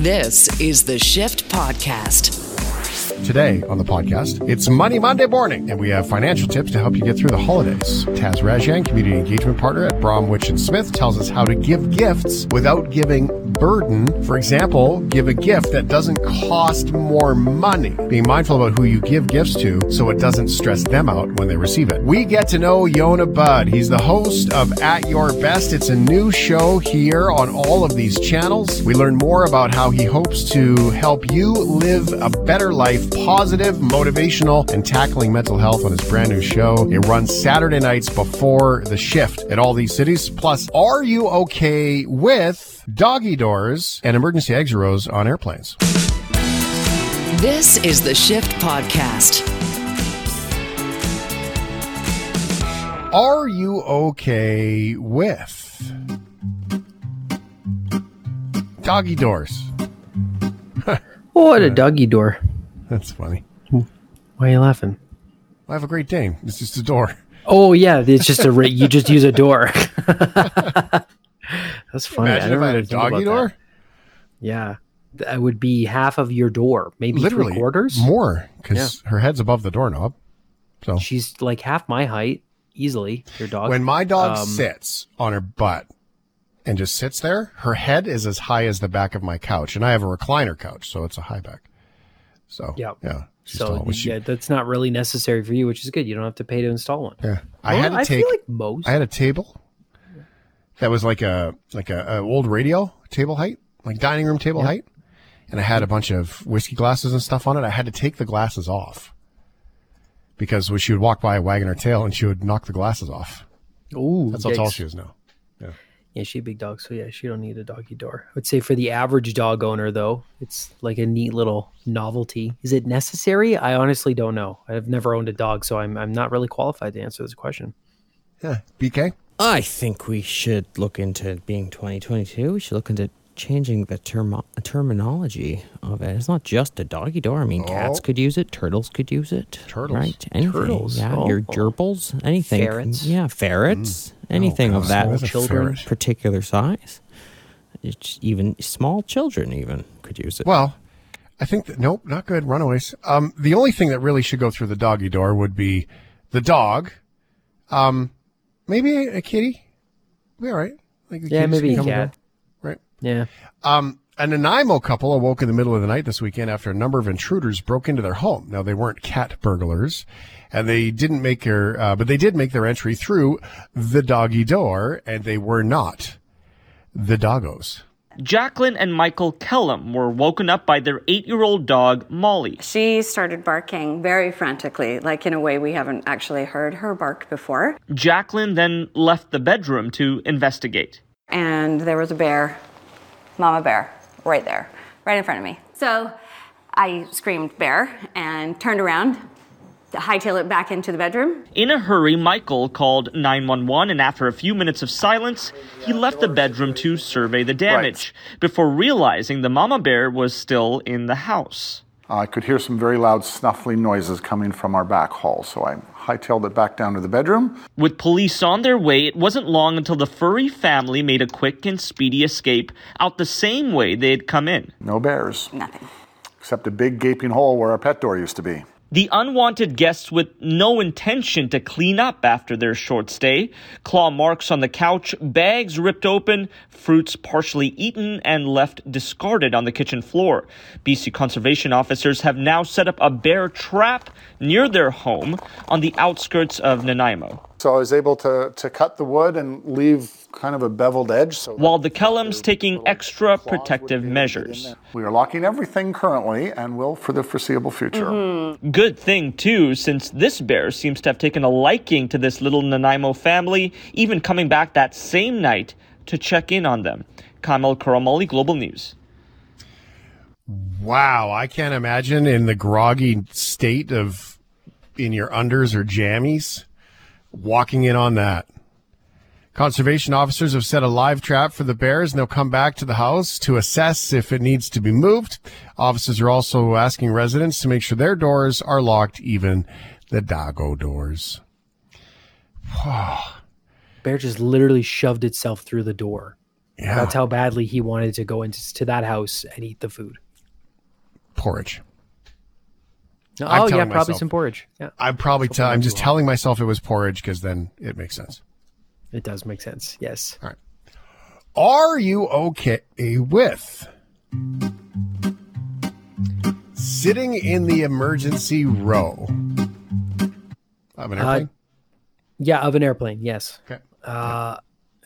This is the Shift Podcast. Today on the podcast, it's Money Monday morning, and we have financial tips to help you get through the holidays. Taz Rajan, community engagement partner at Bromwich and Smith, tells us how to give gifts without giving burden. For example, give a gift that doesn't cost more money. Being mindful about who you give gifts to so it doesn't stress them out when they receive it. We get to know Yonah Budd. He's the host of At Your Best. It's a new show here on all of these channels. We learn more about how he hopes to help you live a better life, positive, motivational, and tackling mental health on his brand new show. It runs Saturday nights before the shift at all these cities. Plus, are you okay with doggy doors and emergency exit rows on airplanes? This is the Shift Podcast. Are you okay with doggy doors? What a doggy door. That's funny. Why are you laughing? I have a great Dane. It's just a door. Oh yeah, it's just a you just use a door. That's funny. Imagine if I had a doggy door. that. Yeah, that would be half of your door, maybe Literally three quarters. more because her head's above the doorknob. So She's like half my height, easily. Your dog. when my dog Um, sits on her butt and just sits there, her head is as high as the back of my couch, and I have a recliner couch, so it's a high back. So Yeah. yeah. So. Which she- yeah, that's not really necessary for you, which is good. You don't have to pay to install one. yeah. I Well, had to I take. feel like most. I had a table that was like a like a, a old radio table height, like dining room table height, and I had a bunch of whiskey glasses and stuff on it. I had to take the glasses off because when she would walk by wagging her tail and she would knock the glasses off. Ooh, That's how tall she is now. Yeah, she's a big dog, so yeah, she don't need a doggy door. I would say for the average dog owner, though, it's like a neat little novelty. Is it necessary? I honestly don't know. I've never owned a dog, so I'm I'm not really qualified to answer this question. Yeah. BK. I think we should look into being 2022. We should look into changing the term terminology of it. It's not just a doggy door. I mean, cats Oh. could use it, turtles could use it, Turtles. right? Anything, Turtles. yeah. Oh. Your gerbils, anything, Ferrets. yeah, ferrets, anything Oh, of that children ferret. particular size. It's even small children even could use it. Well, I think that nope, not good. Runaways. Um, the only thing that really should go through the doggy door would be the dog. Um, maybe a, a kitty. Be all right. Like the Yeah, maybe can a cat. Go. Right. Yeah, Um, an Nanaimo couple awoke in the middle of the night this weekend after a number of intruders broke into their home. Now they weren't cat burglars, and they didn't make their, uh, but they did make their entry through the doggy door, and they were not the doggos. Jacqueline and Michael Kellum were woken up by their eight year old dog, Molly. She started barking very frantically, like in a way we haven't actually heard her bark before. Jacqueline then left the bedroom to investigate. And there was a bear, mama bear, right there, right in front of me. So I screamed bear and turned around to hightail it back into the bedroom. In a hurry, Michael called 911, and after a few minutes of silence, he left the bedroom to survey the damage before realizing the mama bear was still in the house. I could hear some very loud snuffling noises coming from our back hall, so I hightailed it back down to the bedroom. With police on their way, it wasn't long until the furry family made a quick and speedy escape out the same way they had come in. No bears, Nothing. except a big gaping hole where our pet door used to be. The unwanted guests with no intention to clean up after their short stay, claw marks on the couch, bags ripped open, fruits partially eaten and left discarded on the kitchen floor. BC conservation officers have now set up a bear trap near their home on the outskirts of Nanaimo. So I was able to, to cut the wood and leave kind of a beveled edge. So While the Kellums taking extra protective be able to get in measures. We are locking everything currently and will for the foreseeable future. Mm-hmm. Good thing, too, since this bear seems to have taken a liking to this little Nanaimo family, even coming back that same night to check in on them. Kamil Karamali, Global News. Wow, I can't imagine in the groggy state of in your unders or jammies walking in on that. Conservation officers have set a live trap for the bears and they'll come back to the house to assess if it needs to be moved. Officers are also asking residents to make sure their doors are locked, even the doggo doors. Bear just literally shoved itself through the door. Yeah. That's how badly he wanted to go into to that house and eat the food. Porridge. Oh I'm yeah, telling probably myself. some porridge. Yeah, I'm probably tell, I'm just telling myself it was porridge because then it makes sense. It does make sense. Yes. All right. Are you okay with sitting in the emergency row of an Uh, airplane? Yeah, of an airplane. Yes. okay. Uh,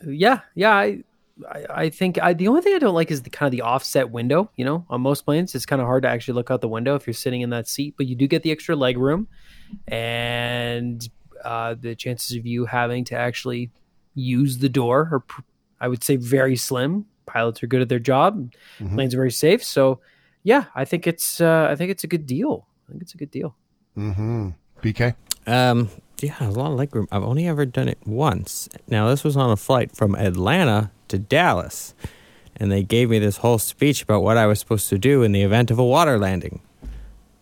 yeah, yeah. I, I, I think I, the only thing I don't like is the kind of the offset window. You know, on most planes, it's kind of hard to actually look out the window if you're sitting in that seat, but you do get the extra leg room, and uh, the chances of you having to actually use the door are, pr- I would say, very slim. Pilots are good at their job. Planes are very safe. So, yeah, I think it's uh, I think it's a good deal. I think it's a good deal. Mm-hmm. BK? Um, yeah, a lot of leg room. I've only ever done it once. Now, this was on a flight from Atlanta to Dallas, and they gave me this whole speech about what I was supposed to do in the event of a water landing,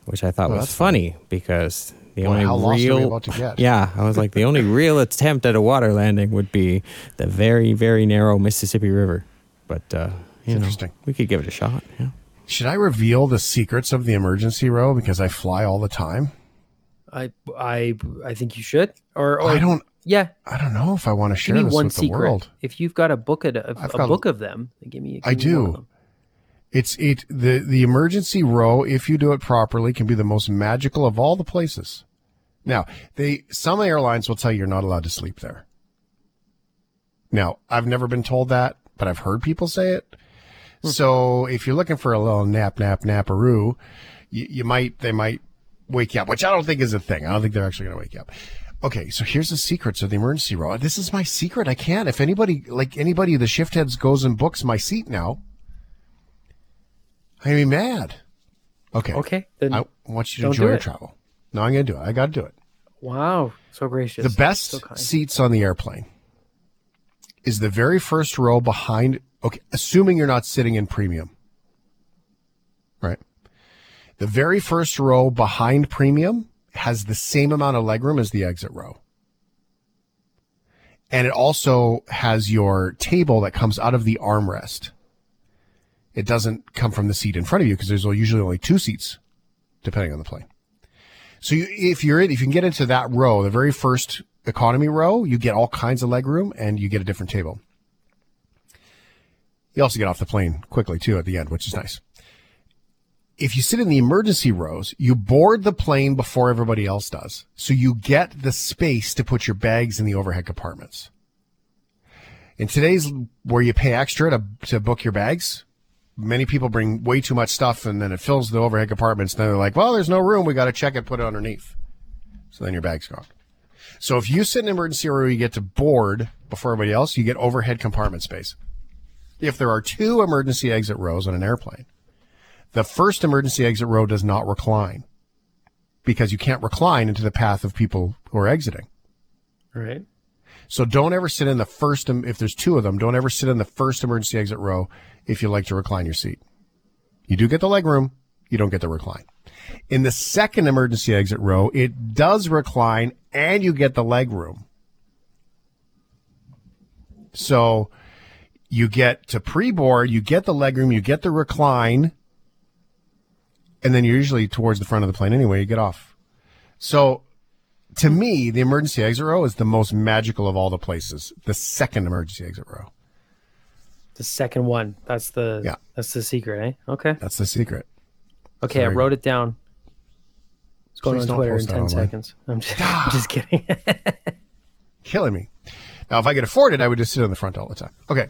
which I thought Oh, was that's fun. funny because the Boy, only how lost are we real about to get? yeah, I was like the only real attempt at a water landing would be the very very narrow Mississippi River, but uh, you know, interesting. we could give it a shot. Yeah. Should I reveal the secrets of the emergency row because I fly all the time? I I I think you should. Or, or I don't. Yeah, I don't know if I want to share give me this one with the secret. world. If you've got a book of, a, I've a got- book of them, give me. Give I me one of do. It's it the the emergency row if you do it properly can be the most magical of all the places. Now, they some airlines will tell you you're not allowed to sleep there. Now, I've never been told that, but I've heard people say it. Hmm. So, if you're looking for a little nap nap naparoo, you, you might they might wake you up, which I don't think is a thing. I don't think they're actually going to wake you up. Okay, so here's the secrets of the emergency row. This is my secret. I can't. If anybody like anybody, the shift heads goes and books my seat now. I'd be mad. Okay. Okay, then. I want you to enjoy your travel. No, I'm going to do it. I got to do it. wow, so gracious. The best So seats on the airplane is the very first row behind. Okay, assuming you're not sitting in premium, right? The very first row behind premium has the same amount of legroom as the exit row. And it also has your table that comes out of the armrest. It doesn't come from the seat in front of you because there's usually only two seats, depending on the plane. So you, if you're in, if you can get into that row, the very first economy row, you get all kinds of leg room and you get a different table. You also get off the plane quickly too at the end, which is nice. If you sit in the emergency rows, you board the plane before everybody else does. So you get the space to put your bags in the overhead compartments. In today's where you pay extra to, to book your bags, many people bring way too much stuff and then it fills the overhead compartments. Then they're like, well, there's no room. We got to check it, put it underneath. So then your bag's gone. So if you sit in an emergency row, you get to board before everybody else, you get overhead compartment space. If there are two emergency exit rows on an airplane, the first emergency exit row does not recline because you can't recline into the path of people who are exiting. right? So don't ever sit in the first, if there's two of them, don't ever sit in the first emergency exit row if you like to recline your seat. You do get the leg room, you don't get the recline. In the second emergency exit row, it does recline and you get the leg room. So you get to pre-board, you get the leg room, you get the recline, and then you're usually towards the front of the plane anyway, you get off. So to me, the emergency exit row is the most magical of all the places. The second emergency exit row. The second one. That's the. Yeah. That's the secret, eh? Okay. That's the secret. Okay, I wrote it down. It's going Please on Twitter in ten seconds. I'm just, I'm just kidding. Killing me. Now, if I could afford it, I would just sit on the front all the time. Okay.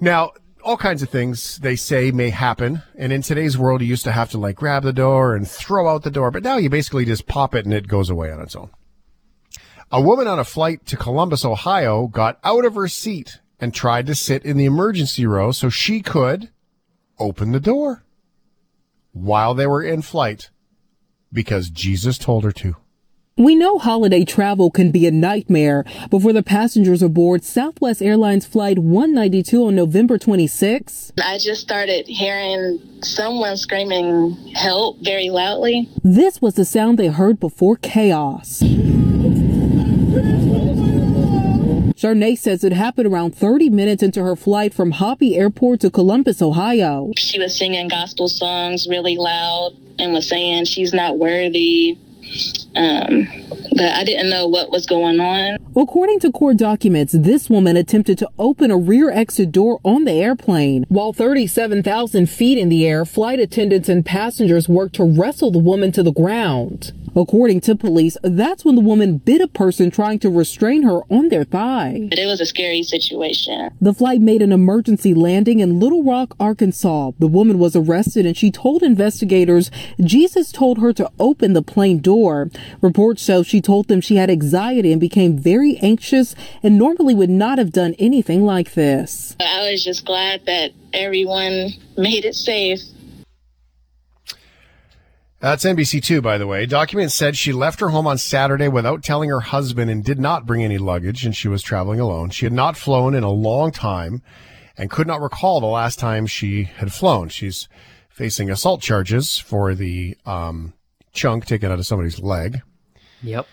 Now, all kinds of things they say may happen. And in today's world, you used to have to like grab the door and throw out the door. But now you basically just pop it and it goes away on its own. A woman on a flight to Columbus, Ohio got out of her seat and tried to sit in the emergency row so she could open the door while they were in flight because Jesus told her to. We know holiday travel can be a nightmare, but for the passengers aboard Southwest Airlines Flight 192 on November 26, I just started hearing someone screaming help very loudly. this was the sound they heard before chaos. Charnay says it happened around 30 minutes into her flight from Hobby Airport to Columbus, Ohio. She was singing gospel songs really loud and was saying she's not worthy. Um, but I didn't know what was going on. According to court documents, this woman attempted to open a rear exit door on the airplane. While 37,000 feet in the air, flight attendants and passengers worked to wrestle the woman to the ground. According to police, that's when the woman bit a person trying to restrain her on their thigh. But it was a scary situation. The flight made an emergency landing in Little Rock, Arkansas. The woman was arrested and she told investigators Jesus told her to open the plane door. Reports show she told them she had anxiety and became very anxious and normally would not have done anything like this. I was just glad that everyone made it safe. That's NBC2, by the way. Documents said she left her home on Saturday without telling her husband and did not bring any luggage, and she was traveling alone. She had not flown in a long time and could not recall the last time she had flown. She's facing assault charges for the um, chunk taken out of somebody's leg. Yep.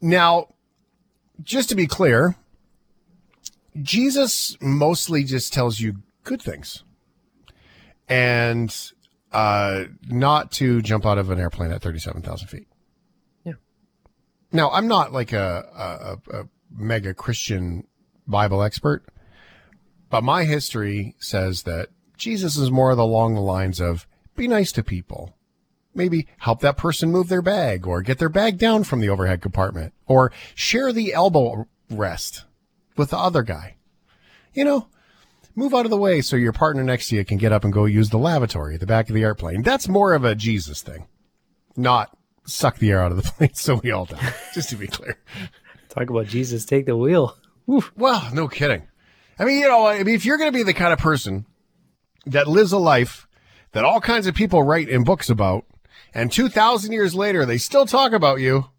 Now, just to be clear, Jesus mostly just tells you good things. And uh, not to jump out of an airplane at 37,000 feet. Yeah. Now, I'm not like a, a, a mega Christian Bible expert, but my history says that Jesus is more along the lines of be nice to people. Maybe help that person move their bag or get their bag down from the overhead compartment or share the elbow rest with the other guy. You know, move out of the way so your partner next to you can get up and go use the lavatory at the back of the airplane. That's more of a Jesus thing, not suck the air out of the plane so we all die, just to be clear. Talk about Jesus take the wheel. Well, no kidding. I mean, you know, I mean, if you're going to be the kind of person that lives a life that all kinds of people write in books about, and 2,000 years later they still talk about you,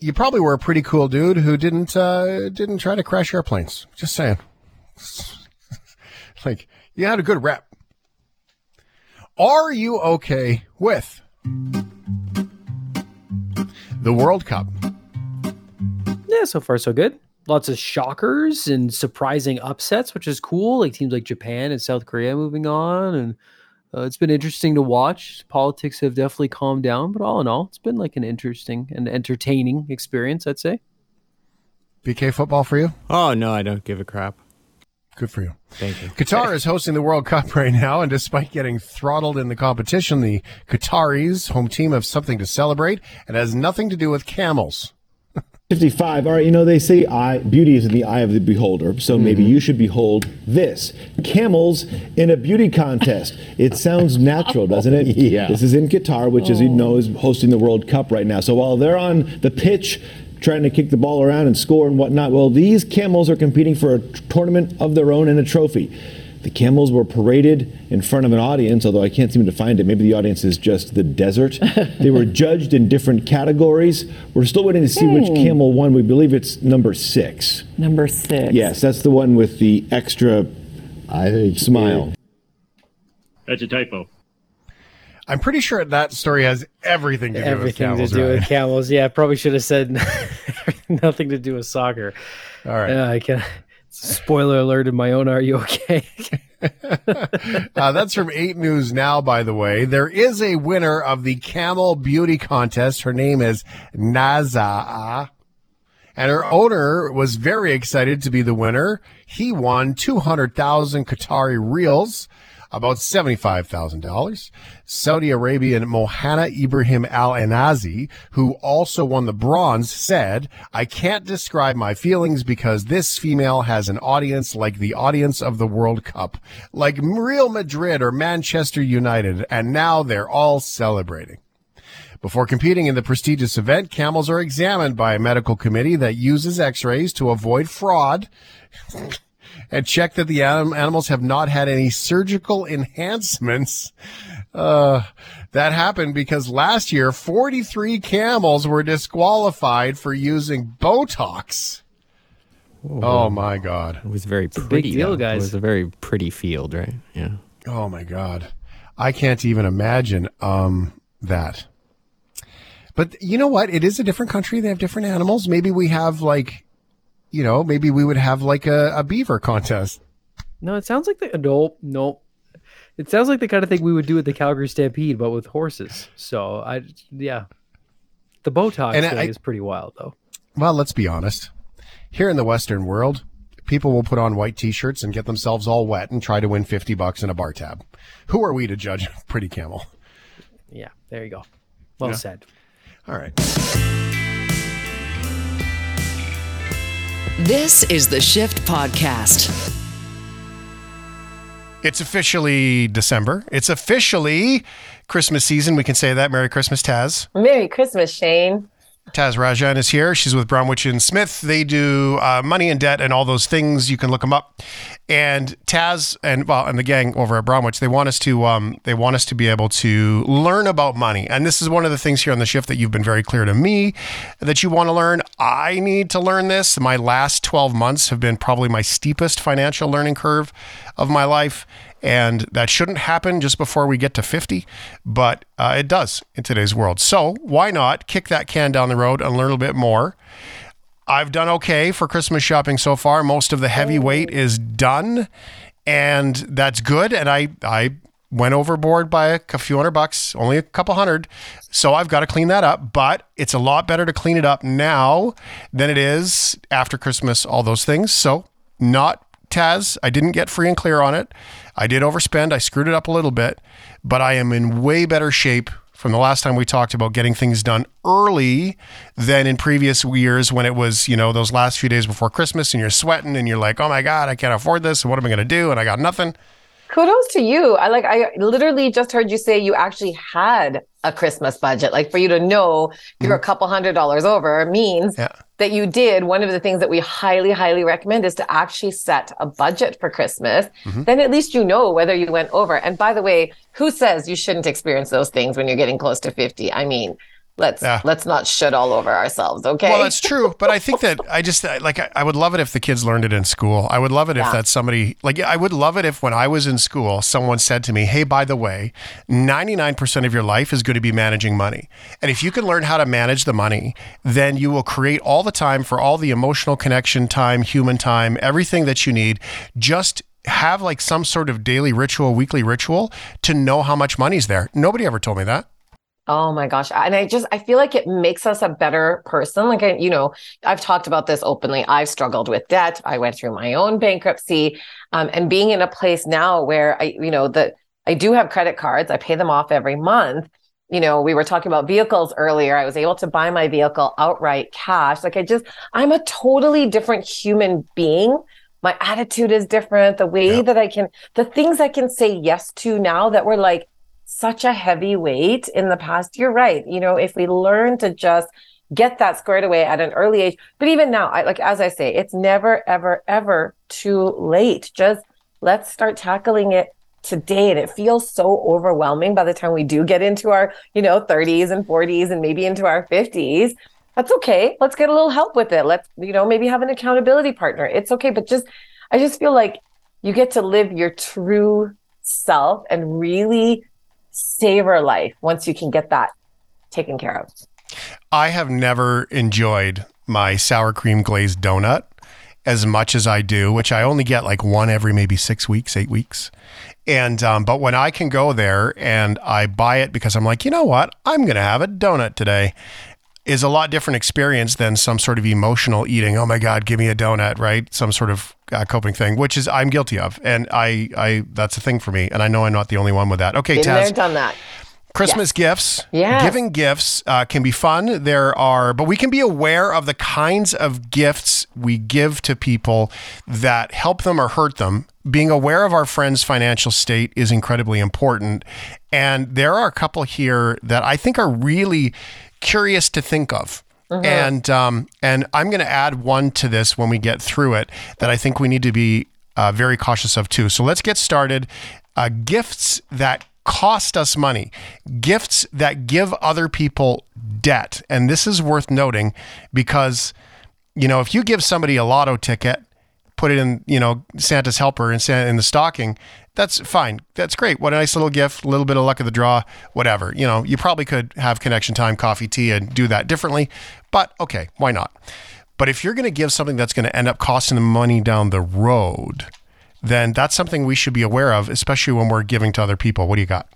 you probably were a pretty cool dude who didn't uh, didn't try to crash airplanes. Just saying. like you had a good rep. Are you okay with the World Cup? Yeah, so far so good. Lots of shockers and surprising upsets, which is cool. Like teams like Japan and South Korea moving on, and uh, it's been interesting to watch. Politics have definitely calmed down, but all in all, it's been like an interesting and entertaining experience. I'd say. BK football for you? Oh no, I don't give a crap. Good for you. Thank you. Qatar is hosting the World Cup right now, and despite getting throttled in the competition, the Qataris, home team, have something to celebrate. It has nothing to do with camels. 55. All right, you know, they say eye, beauty is in the eye of the beholder, so maybe mm-hmm. you should behold this camels in a beauty contest. It sounds natural, doesn't it? Yeah. This is in Qatar, which, as you know, is hosting the World Cup right now. So while they're on the pitch, trying to kick the ball around and score and whatnot. Well, these camels are competing for a tournament of their own and a trophy. The camels were paraded in front of an audience, although I can't seem to find it. Maybe the audience is just the desert. they were judged in different categories. We're still waiting to see which camel won. We believe it's number six. Number six. Yes, that's the one with the extra I think smile. That's a typo. I'm pretty sure that story has everything to do Everything with camels. to do right? with camels. Yeah, probably should have said nothing to do with soccer. All right. Yeah, I can. Spoiler alert in my own. Are you okay? uh, that's from 8 News Now, by the way. There is a winner of the Camel Beauty Contest. Her name is Naza'a. And her owner was very excited to be the winner. He won 200,000 Qatari riyals, about $75,000. Saudi Arabian Mohana Ibrahim Al Anazi, who also won the bronze, said, I can't describe my feelings because this female has an audience like the audience of the World Cup, like Real Madrid or Manchester United, and now they're all celebrating. Before competing in the prestigious event, camels are examined by a medical committee that uses x-rays to avoid fraud and check that the anim- animals have not had any surgical enhancements. Uh, that happened because last year, 43 camels were disqualified for using Botox. Oh my God. It was very a big pretty. deal, though. guys. It was a very pretty field, right? Yeah. Oh my God. I can't even imagine, um, that. But you know what? It is a different country. They have different animals. Maybe we have like you know, maybe we would have like a, a beaver contest. No, it sounds like the nope, nope. It sounds like the kind of thing we would do at the Calgary Stampede, but with horses. So I, yeah, the Botox And thing I- is pretty wild, though. Well, let's be honest. Here in the Western world, people will put on white t-shirts and get themselves all wet and try to win 50 bucks in a bar tab. Who are we to judge Pretty Camel? Yeah, there you go. Well Yeah. said. All right. This is the Shift Podcast. It's officially December. It's officially Christmas season. We can say that. Merry Christmas, Taz. Merry Christmas, Shane. Taz Rajan is here. She's with Bromwich and Smith. They do uh, money and debt and all those things. You can look them up. And Taz and well, and the gang over at Bromwich, they want us to um, they want us to be able to learn about money. And this is one of the things here on the shift that you've been very clear to me that you want to learn. I need to learn this. My last 12 months have been probably my steepest financial learning curve of my life. And that shouldn't happen just before we get to 50, but uh, it does in today's world. So why not kick that can down the road and learn a little bit more? I've done okay for Christmas shopping so far. Most of the heavy weight is done, and that's good. And I I went overboard by a, a few hundred bucks, only a couple hundred. So I've got to clean that up. But it's a lot better to clean it up now than it is after Christmas. All those things. So not Taz. I didn't get free and clear on it. I did overspend. I screwed it up a little bit, but I am in way better shape from the last time we talked about getting things done early than in previous years when it was, you know, those last few days before Christmas and you're sweating and you're like, oh my God, I can't afford this. What am I going to do? And I got nothing. Kudos to you. I like I literally just heard you say you actually had a Christmas budget. Like for you to know you're a couple hundred dollars over means Yeah. that you did one of the things that we highly, highly recommend is to actually set a budget for Christmas. Mm-hmm. Then at least you know whether you went over. And by the way, who says you shouldn't experience those things when you're getting close to 50? I mean, let's Yeah. let's not shit all over ourselves, okay? Well, that's true, but I think that I just like I, would love it if the kids learned it in school. I would love it if that somebody like I would love it if when I was in school, someone said to me, "Hey, by the way, ninety nine percent of your life is going to be managing money, and if you can learn how to manage the money, then you will create all the time for all the emotional connection time, human time, everything that you need. Just have like some sort of daily ritual, weekly ritual to know how much money's there. Nobody ever told me that. Oh my gosh. And I just, I feel like it makes us a better person. Like, I, you know, I've talked about this openly. I've struggled with debt. I went through my own bankruptcy. Um, and being in a place now where I, you know, that I do have credit cards, I pay them off every month. You know, we were talking about vehicles earlier. I was able to buy my vehicle outright cash. Like, I just, I'm a totally different human being. My attitude is different. The way that I can, the things I can say yes to now that were like, such a heavy weight in the past. You're right. You know, if we learn to just get that squared away at an early age, but even now, I like as I say, it's never, ever, ever too late. Just let's start tackling it today. And it feels so overwhelming by the time we do get into our, you know, 30s and 40s and maybe into our 50s. That's okay. Let's get a little help with it. Let's, you know, maybe have an accountability partner. It's okay. But just, I just feel like you get to live your true self and really savor life once you can get that taken care of. I have never enjoyed my sour cream glazed donut as much as I do, which I only get like one every maybe six weeks, eight weeks. And, um, but when I can go there and I buy it because I'm like, you know what? I'm going to have a donut today is a lot different experience than some sort of emotional eating. Oh my God, give me a donut, right? Some sort of uh, coping thing, which is I'm guilty of. And I, I, that's a thing for me. And I know I'm not the only one with that. Okay, Been Taz. there, done that. Christmas gifts, yeah, giving gifts uh, can be fun. There are, but we can be aware of the kinds of gifts we give to people that help them or hurt them. Being aware of our friend's financial state is incredibly important. And there are a couple here that I think are really curious to think of. And um, and I'm going to add one to this when we get through it that I think we need to be uh, very cautious of too. So let's get started. Uh, gifts that cost us money, gifts that give other people debt. And this is worth noting because, you know, if you give somebody a lotto ticket, put it in, you know, Santa's helper and in the stocking, that's fine. That's great. What a nice little gift, a little bit of luck of the draw, whatever. You know, you probably could have connection time, coffee, tea, and do that differently. But okay, why not? But if you're going to give something that's going to end up costing them money down the road, then that's something we should be aware of, especially when we're giving to other people. What do you got?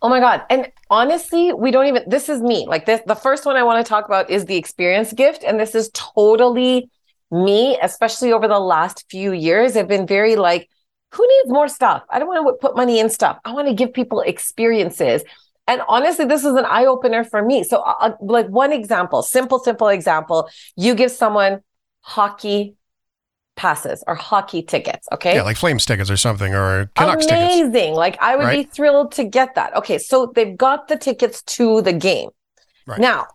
Oh my God. And honestly, we don't even, this is me. Like this, the first one I want to talk about is the experience gift. And this is totally me, especially over the last few years. I've been very like, who needs more stuff? I don't want to put money in stuff. I want to give people experiences. And honestly, this is an eye opener for me. So, uh, like one example, simple, simple example, you give someone hockey passes or hockey tickets. Okay. Yeah, like Flames tickets or something or Canucks Amazing. tickets. Amazing. Like I would Right. be thrilled to get that. Okay. So they've got the tickets to the game. Right. Now,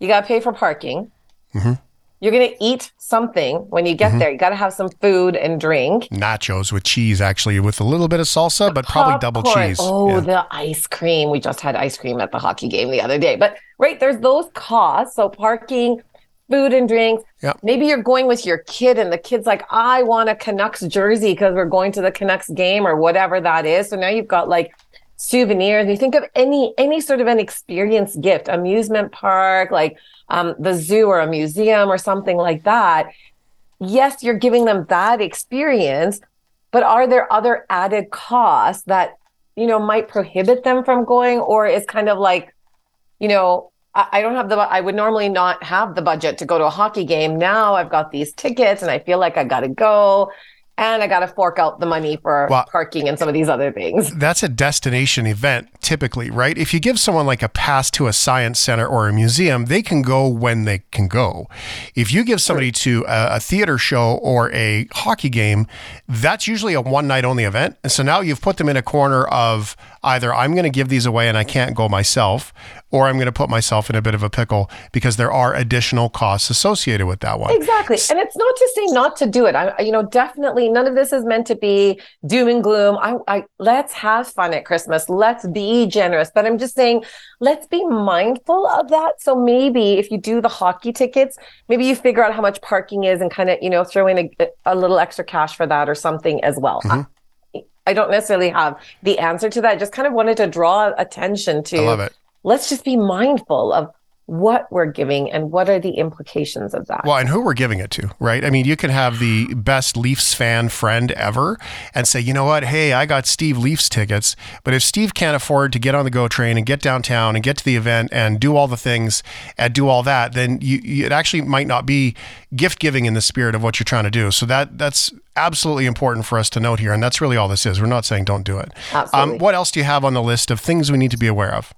you got to pay for parking. Mhm. You're going to eat something when you get Mhm. there. You got to have some food and drink. Nachos with cheese, actually, with a little bit of salsa, but probably double cheese. Oh, Yeah. the ice cream. We just had ice cream at the hockey game the other day. But right, there's those costs. So parking, food and drinks. Yep. Maybe you're going with your kid and the kid's like, I want a Canucks jersey because we're going to the Canucks game or whatever that is. So now you've got like souvenirs. You think of any any sort of an experience gift, amusement park, like um, the zoo or a museum or something like that. Yes, you're giving them that experience, but are there other added costs that you know might prohibit them from going, or is kind of like, you know, I, don't have the. I would normally not have the budget to go to a hockey game. Now I've got these tickets, and I feel like I got to go, and I got to fork out the money for Well- parking and some of these other things. that's a destination event typically, right? If you give someone like a pass to a science center or a museum, they can go when they can go. If you give somebody to a, a theater show or a hockey game, that's usually a one night only event. And so now you've put them in a corner of either I'm going to give these away and I can't go myself, or I'm going to put myself in a bit of a pickle because there are additional costs associated with that one. Exactly. And it's not to say not to do it. I, you know, definitely none of this is meant to be doom and gloom. I, I, let's have fun at Christmas. Let's be generous. But I'm just saying, let's be mindful of that. So maybe if you do the hockey tickets, maybe you figure out how much parking is and kind of, you know, throw in a, a little extra cash for that or something as well. I, I don't necessarily have the answer to that. I just kind of wanted to draw attention to I love it. let's just be mindful of what we're giving and what are the implications of that. Well, and who we're giving it to, right? I mean, you can have the best Leafs fan friend ever and say, you know what? Hey, I got Steve Leafs tickets. But if Steve can't afford to get on the GO train and get downtown and get to the event and do all the things and do all that, then you, you, it actually might not be gift giving in the spirit of what you're trying to do. So that that's absolutely important for us to note here. And that's really all this is. We're not saying don't do it. Absolutely. Um, what else do you have on the list of things we need to be aware of?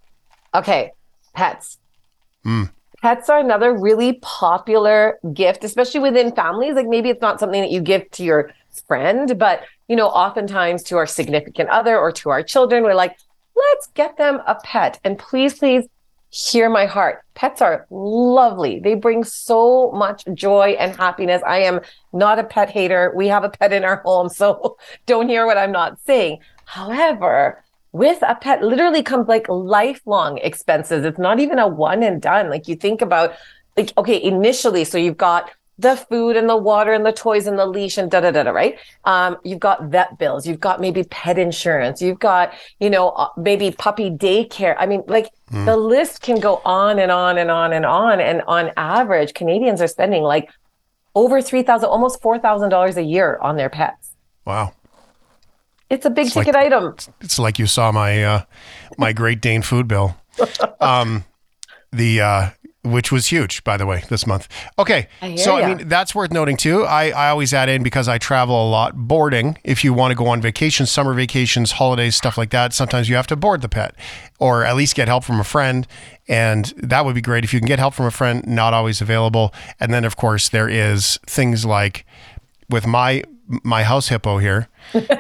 Okay, pets. Mm. Pets are another really popular gift, especially within families. Like maybe it's not something that you give to your friend, but you know, oftentimes to our significant other or to our children, we're like, let's get them a pet. And please, please hear my heart. Pets are lovely. They bring so much joy and happiness. I am not a pet hater. We have a pet in our home, so don't hear what I'm not saying. However, with a pet literally comes like lifelong expenses. It's not even a one and done. Like you think about like okay, initially so you've got the food and the water and the toys and the leash and da da da da, right? Um, you've got vet bills, you've got maybe pet insurance, you've got, you know, uh, maybe puppy daycare. I mean, like the list can go on and on and on and on. And on average, Canadians are spending like over 3000 almost $4,000 a year on their pets. Wow. It's a big It's like- ticket item. It's like you saw my uh, my Great Dane food bill, um, the uh, which was huge, by the way, this month. Okay, I so I mean that's worth noting too. I, I always add in because I travel a lot. Boarding, if you want to go on vacation, summer vacations, holidays, stuff like that. Sometimes you have to board the pet, or at least get help from a friend, and that would be great if you can get help from a friend. Not always available. And then of course there is things like with my my house hippo here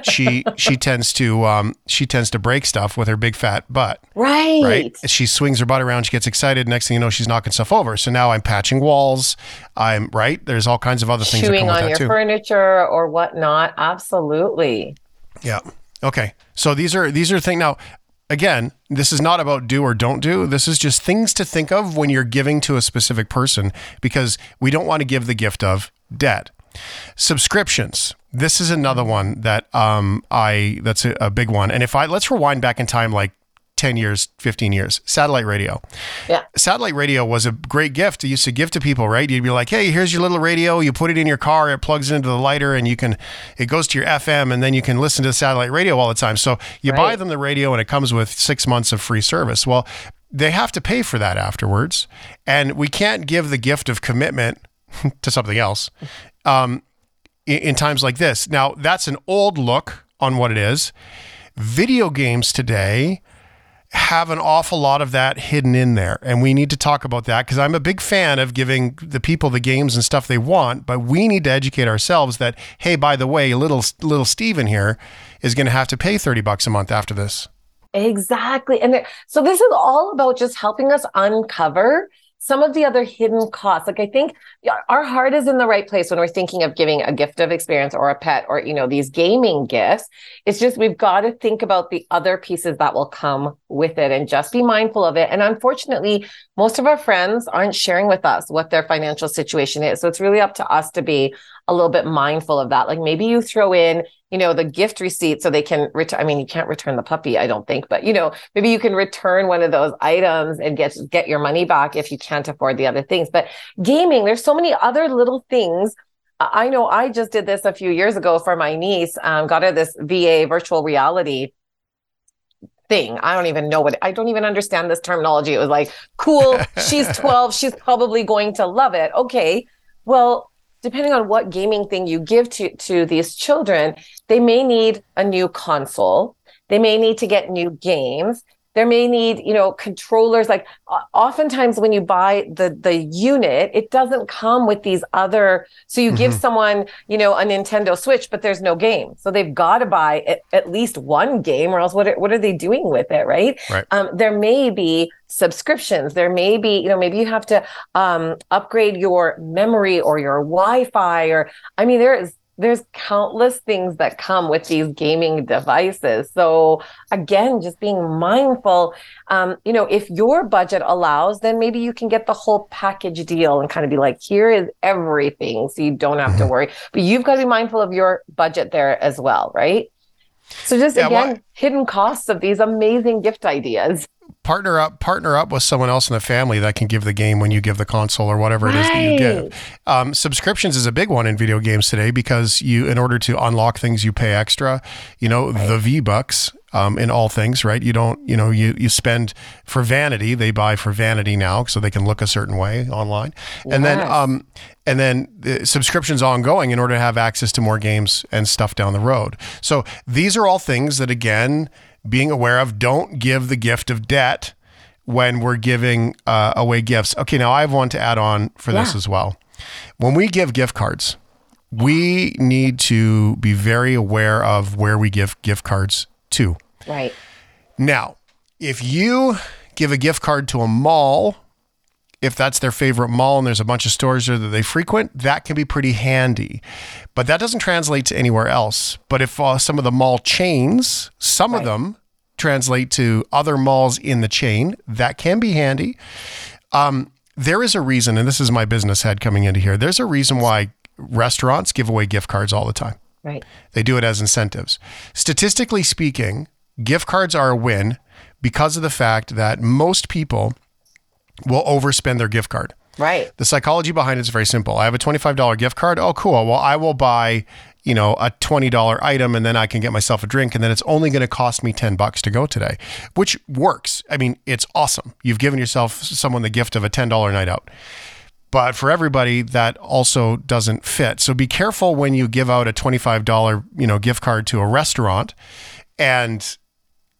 she she tends to um she tends to break stuff with her big fat butt. Right. right? She swings her butt around she gets excited next thing you know she's knocking stuff over. So now i'm patching walls. I'm right? There's all kinds of other things that Chewing on your too. furniture or whatnot. Absolutely. yeah. Okay. So these are these are things now again this is not about do or don't do. This is just things to think of when you're giving to a specific person because we don't want to give the gift of debt subscriptions this is another one that um i that's a, a big one and if i let's rewind back in time like 10 years, 15 years, satellite radio. Yeah. Satellite radio was a great gift. You used to give to people, right? You'd be like, hey, here's your little radio. You put it in your car, it plugs into the lighter, and you can, it goes to your FM, and then you can listen to the satellite radio all the time. So you buy them the radio, and it comes with six months of free service. Well, they have to pay for that afterwards. And we can't give the gift of commitment to something else um, in, in times like this. Now, that's an old look on what it is. Video games today have an awful lot of that hidden in there. And we need to talk about that because I'm a big fan of giving the people the games and stuff they want, but we need to educate ourselves that, hey, by the way, little little Steven here is going to have to pay 30 bucks a month after this. Exactly. And so this is all about just helping us uncover some of the other hidden costs. Like I think our heart is in the right place when we're thinking of giving a gift of experience or a pet or, you know, these gaming gifts. It's just we've got to think about the other pieces that will come with it and just be mindful of it. And unfortunately, most of our friends aren't sharing with us what their financial situation is. So it's really up to us to be a little bit mindful of that. Like maybe you throw in, you know, the gift receipt so they can return. I mean, you can't return the puppy, I don't think, but you know, maybe you can return one of those items and get get your money back if you can't afford the other things. But gaming, there's so many other little things. I know I just did this a few years ago for my niece. Um, got her this VA virtual reality thing. I don't even know what I don't even understand this terminology. It was like, cool, she's 12, she's probably going to love it. Okay. Well, depending on what gaming thing you give to to these children, they may need a new console. They may need to get new games. There may need, you know, controllers. Like oftentimes when you buy the the unit, it doesn't come with these other. So you give Mhm. someone, you know, a Nintendo Switch, but there's no game. So they've got to buy at, at least one game, or else what are, what are they doing with it, right? Right. Um, there may be subscriptions. There may be, you know, maybe you have to um, upgrade your memory or your Wi-Fi, or I mean, there is there's countless things that come with these gaming devices. So again, just being mindful. Um, you know, if your budget allows, then maybe you can get the whole package deal and kind of be like, here is everything, so you don't have to worry. But you've got to be mindful of your budget there as well, right? So just Yeah, well, again, hidden costs of these amazing gift ideas. Partner up partner up with someone else in the family that can give the game when you give the console or whatever it is that you give um, subscriptions is a big one in video games today because you in order to unlock things you pay extra. You know the v bucks um, in all things right? You don't you know you you spend for vanity they buy for vanity now so they can look a certain way online. And then um and then the subscriptions ongoing in order to have access to more games and stuff down the road. So these are all things that again being aware of don't give the gift of debt when we're giving uh, away gifts. Okay, now I have one to add on for this as well. When we give gift cards, we need to be very aware of where we give gift cards to. Right. Now, if you give a gift card to a mall, if that's their favorite mall and there's a bunch of stores there that they frequent, that can be pretty handy. But that doesn't translate to anywhere else. But if uh, some of the mall chains, some of them translate to other malls in the chain, that can be handy. Um, there is a reason, and this is my business head coming into here. There's a reason why restaurants give away gift cards all the time. Right. They do it as incentives. Statistically speaking, gift cards are a win because of the fact that most people will overspend their gift card. Right. The psychology behind it is very simple. I have a $25 gift card. Oh, cool. Well, I will buy, you know, a $20 item and then I can get myself a drink and then it's only going to cost me 10 bucks to go today, which works. I mean, it's awesome. You've given yourself someone the gift of a $10 night out. But for everybody that also doesn't fit. So be careful when you give out a $25, you know, gift card to a restaurant and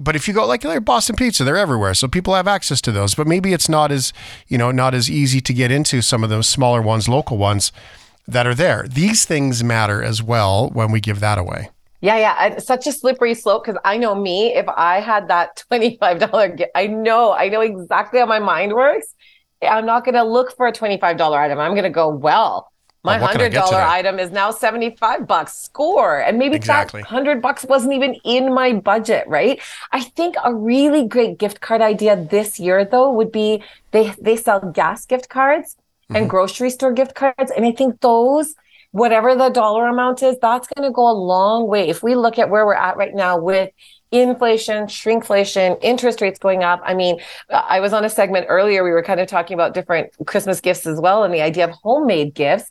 but if you go like they're Boston Pizza, they're everywhere, so people have access to those. But maybe it's not as you know not as easy to get into some of those smaller ones, local ones that are there. These things matter as well when we give that away. Yeah, yeah. It's such a slippery slope because I know me, if I had that $25 gift, I know, I know exactly how my mind works. I'm not going to look for a $25 item. I'm going to go, well, my Well, what can I $100 item is now 75 bucks score. And maybe Exactly. that 100 bucks wasn't even in my budget, right? I think a really great gift card idea this year though would be they they sell gas gift cards Mm-hmm. and grocery store gift cards and I think those whatever the dollar amount is, that's going to go a long way. If we look at where we're at right now with inflation, shrinkflation, interest rates going up. I mean, I was on a segment earlier. We were kind of talking about different Christmas gifts as well and the idea of homemade gifts.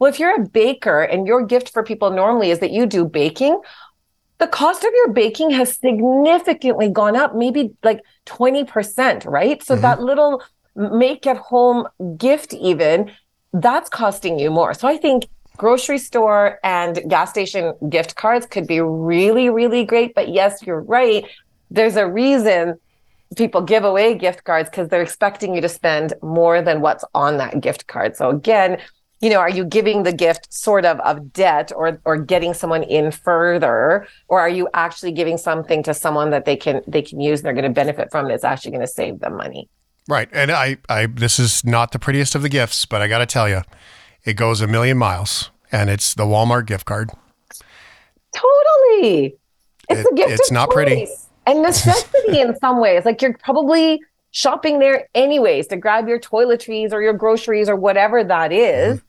Well, if you're a baker and your gift for people normally is that you do baking, the cost of your baking has significantly gone up, maybe like 20%, right? So mm-hmm. that little make at home gift, even that's costing you more. So I think grocery store and gas station gift cards could be really, really great. But yes, you're right. There's a reason people give away gift cards because they're expecting you to spend more than what's on that gift card. So again, you know, are you giving the gift sort of of debt or or getting someone in further, or are you actually giving something to someone that they can they can use and they're going to benefit from it's actually going to save them money? Right. And I, I this is not the prettiest of the gifts, but I got to tell you, it goes a million miles, and it's the Walmart gift card. Totally. It's it, a gift. It's not pretty. And necessity in some ways. Like you're probably shopping there anyways to grab your toiletries or your groceries or whatever that is. Mm-hmm.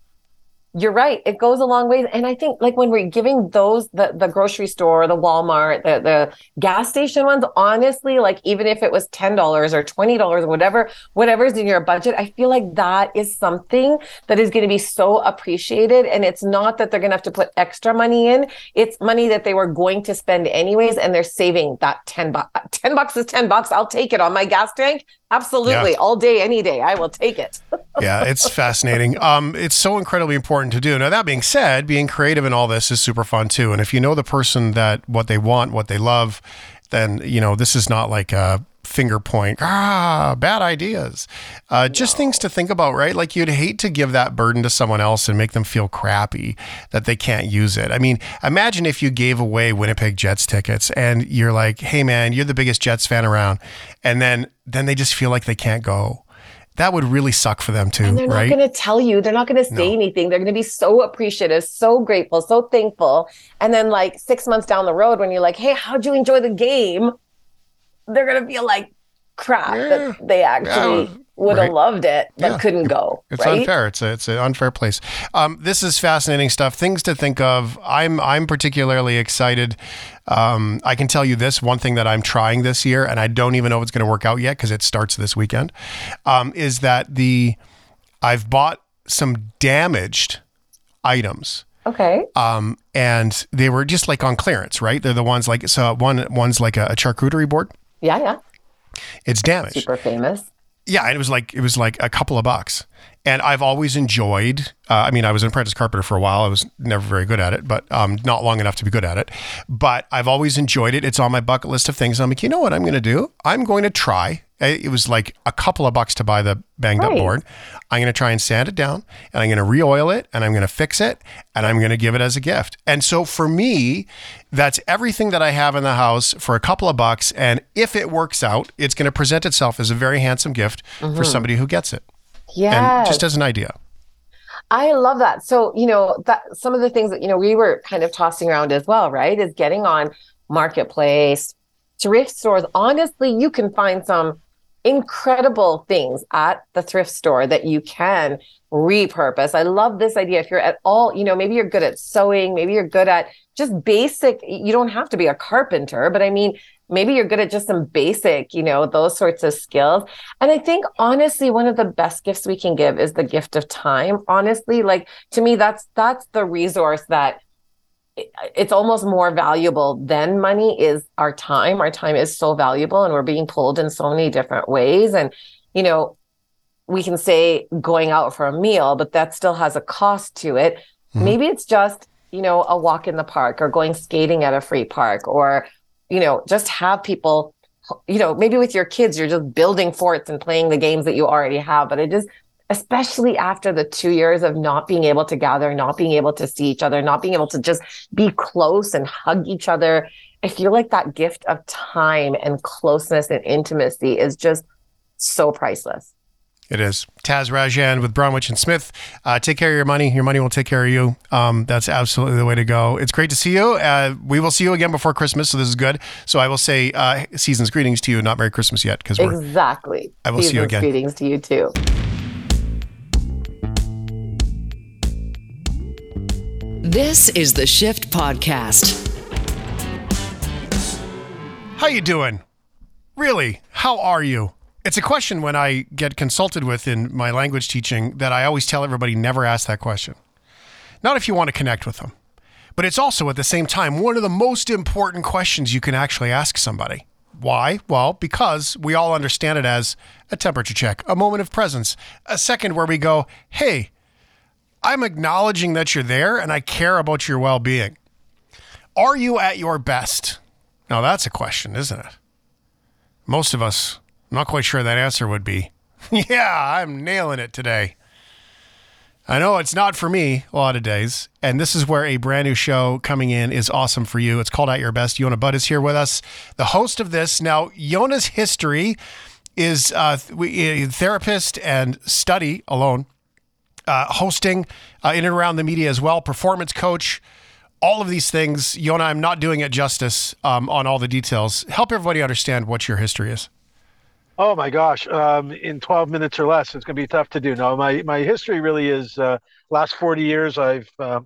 You're right. It goes a long way. And I think like when we're giving those the the grocery store, the Walmart, the the gas station ones, honestly, like even if it was ten dollars or twenty dollars or whatever, whatever's in your budget, I feel like that is something that is going to be so appreciated. And it's not that they're gonna have to put extra money in. It's money that they were going to spend anyways, and they're saving that 10 bucks. 10 bucks is 10 bucks. I'll take it on my gas tank. Absolutely. Yeah. All day, any day. I will take it. yeah, it's fascinating. Um, it's so incredibly important to do. Now, that being said, being creative in all this is super fun too. And if you know the person that what they want, what they love, then, you know, this is not like a finger point, ah, bad ideas. Uh, just things to think about, right? Like you'd hate to give that burden to someone else and make them feel crappy that they can't use it. I mean, imagine if you gave away Winnipeg Jets tickets and you're like, hey man, you're the biggest Jets fan around. And then, then they just feel like they can't go that would really suck for them too. And they're right? not going to tell you. They're not going to say no. anything. They're going to be so appreciative, so grateful, so thankful. And then, like six months down the road, when you're like, "Hey, how'd you enjoy the game?" they're gonna feel like crap yeah. that they actually yeah. would have right. loved it but yeah. couldn't go. It's right? unfair. It's a, it's an unfair place. Um, this is fascinating stuff. Things to think of. I'm I'm particularly excited. Um, I can tell you this one thing that I'm trying this year, and I don't even know if it's going to work out yet because it starts this weekend. Um, is that the I've bought some damaged items. Okay. Um, and they were just like on clearance, right? They're the ones like so one one's like a, a charcuterie board. Yeah, yeah. It's damaged. Super famous. Yeah, and it was like it was like a couple of bucks. And I've always enjoyed. Uh, I mean, I was an apprentice carpenter for a while. I was never very good at it, but um, not long enough to be good at it. But I've always enjoyed it. It's on my bucket list of things. I'm like, you know what I'm going to do? I'm going to try it was like a couple of bucks to buy the banged right. up board. I'm going to try and sand it down and I'm going to re-oil it and I'm going to fix it and I'm going to give it as a gift. And so for me, that's everything that I have in the house for a couple of bucks. And if it works out, it's going to present itself as a very handsome gift mm-hmm. for somebody who gets it. Yeah. And just as an idea. I love that. So, you know, that some of the things that, you know, we were kind of tossing around as well, right? Is getting on marketplace, thrift stores. Honestly, you can find some incredible things at the thrift store that you can repurpose. I love this idea. If you're at all, you know, maybe you're good at sewing, maybe you're good at just basic, you don't have to be a carpenter, but I mean, maybe you're good at just some basic, you know, those sorts of skills. And I think honestly, one of the best gifts we can give is the gift of time. Honestly, like to me, that's that's the resource that it's almost more valuable than money is our time. Our time is so valuable and we're being pulled in so many different ways. And, you know, we can say going out for a meal, but that still has a cost to it. Mm-hmm. Maybe it's just, you know, a walk in the park or going skating at a free park or, you know, just have people, you know, maybe with your kids, you're just building forts and playing the games that you already have. But it is especially after the two years of not being able to gather, not being able to see each other, not being able to just be close and hug each other. I feel like that gift of time and closeness and intimacy is just so priceless. It is. Taz Rajan with Bromwich and Smith. Uh, take care of your money. Your money will take care of you. Um, that's absolutely the way to go. It's great to see you. Uh, we will see you again before Christmas, so this is good. So I will say uh, season's greetings to you. Not Merry Christmas yet, because we're exactly. I will season's see you again. Greetings to you too. This is the Shift Podcast. How you doing? Really, how are you? It's a question when I get consulted with in my language teaching that I always tell everybody never ask that question. Not if you want to connect with them, but it's also at the same time one of the most important questions you can actually ask somebody. Why? Well, because we all understand it as a temperature check, a moment of presence, a second where we go, hey, I'm acknowledging that you're there and I care about your well being. Are you at your best? Now, that's a question, isn't it? Most of us, I'm not quite sure that answer would be, yeah, I'm nailing it today. I know it's not for me a lot of days. And this is where a brand new show coming in is awesome for you. It's called At Your Best. Yonah Budd is here with us, the host of this. Now, Yonah's history is uh, therapist and study alone, uh, hosting uh, in and around the media as well, performance coach, all of these things. Yonah, I'm not doing it justice um, on all the details. Help everybody understand what your history is. Oh my gosh! Um, in 12 minutes or less, it's going to be tough to do. No, my my history really is uh, last 40 years. I've uh,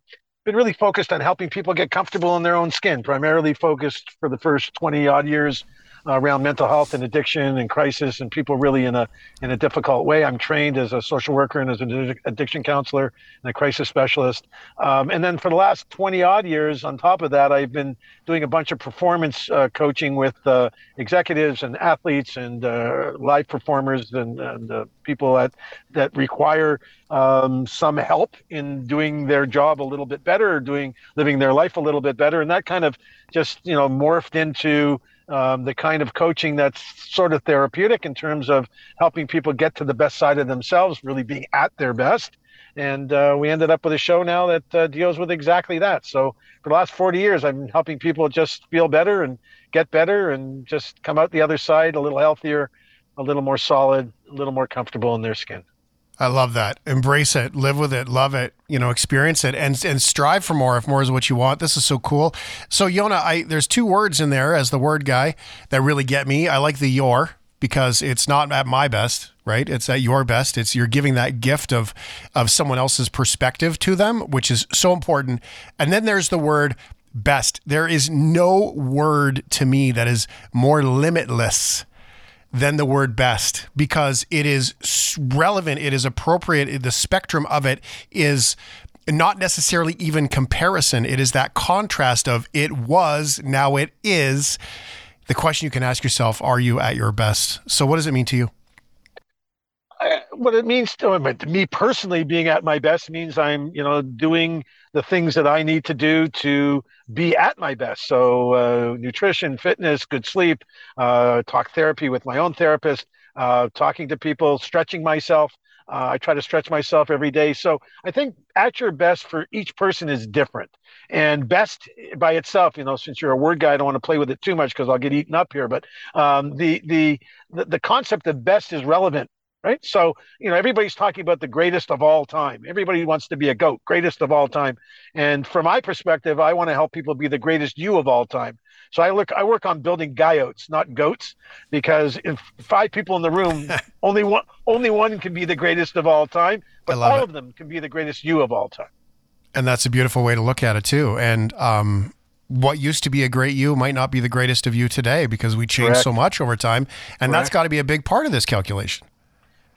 been really focused on helping people get comfortable in their own skin. Primarily focused for the first 20 odd years around mental health and addiction and crisis and people really in a in a difficult way. I'm trained as a social worker and as an addiction counselor and a crisis specialist. Um, and then for the last 20 odd years, on top of that, I've been doing a bunch of performance uh, coaching with uh, executives and athletes and uh, live performers and, and uh, people that that require um, some help in doing their job a little bit better, or doing living their life a little bit better, and that kind of just you know morphed into um, the kind of coaching that's sort of therapeutic in terms of helping people get to the best side of themselves, really being at their best. And uh, we ended up with a show now that uh, deals with exactly that. So for the last 40 years, I've been helping people just feel better and get better and just come out the other side a little healthier, a little more solid, a little more comfortable in their skin. I love that. Embrace it, live with it, love it, you know, experience it and and strive for more if more is what you want. This is so cool. So Yonah, I there's two words in there as the word guy that really get me. I like the your because it's not at my best, right? It's at your best. It's you're giving that gift of of someone else's perspective to them, which is so important. And then there's the word best. There is no word to me that is more limitless than the word best because it is relevant, it is appropriate, the spectrum of it is not necessarily even comparison. It is that contrast of it was, now it is. The question you can ask yourself are you at your best? So, what does it mean to you? What it means to, me personally, being at my best means I'm, you know, doing the things that I need to do to be at my best. So, uh, nutrition, fitness, good sleep, uh, talk therapy with my own therapist, uh, talking to people, stretching myself. Uh, I try to stretch myself every day. So, I think at your best for each person is different. And best by itself, you know, since you're a word guy, I don't want to play with it too much because I'll get eaten up here. But um, the the the concept of best is relevant right? So, you know, everybody's talking about the greatest of all time. Everybody wants to be a goat, greatest of all time. And from my perspective, I want to help people be the greatest you of all time. So I look, I work on building guyotes, not goats, because if five people in the room, only one, only one can be the greatest of all time, but all it. of them can be the greatest you of all time. And that's a beautiful way to look at it too. And um, what used to be a great you might not be the greatest of you today because we change so much over time, and Correct. that's got to be a big part of this calculation.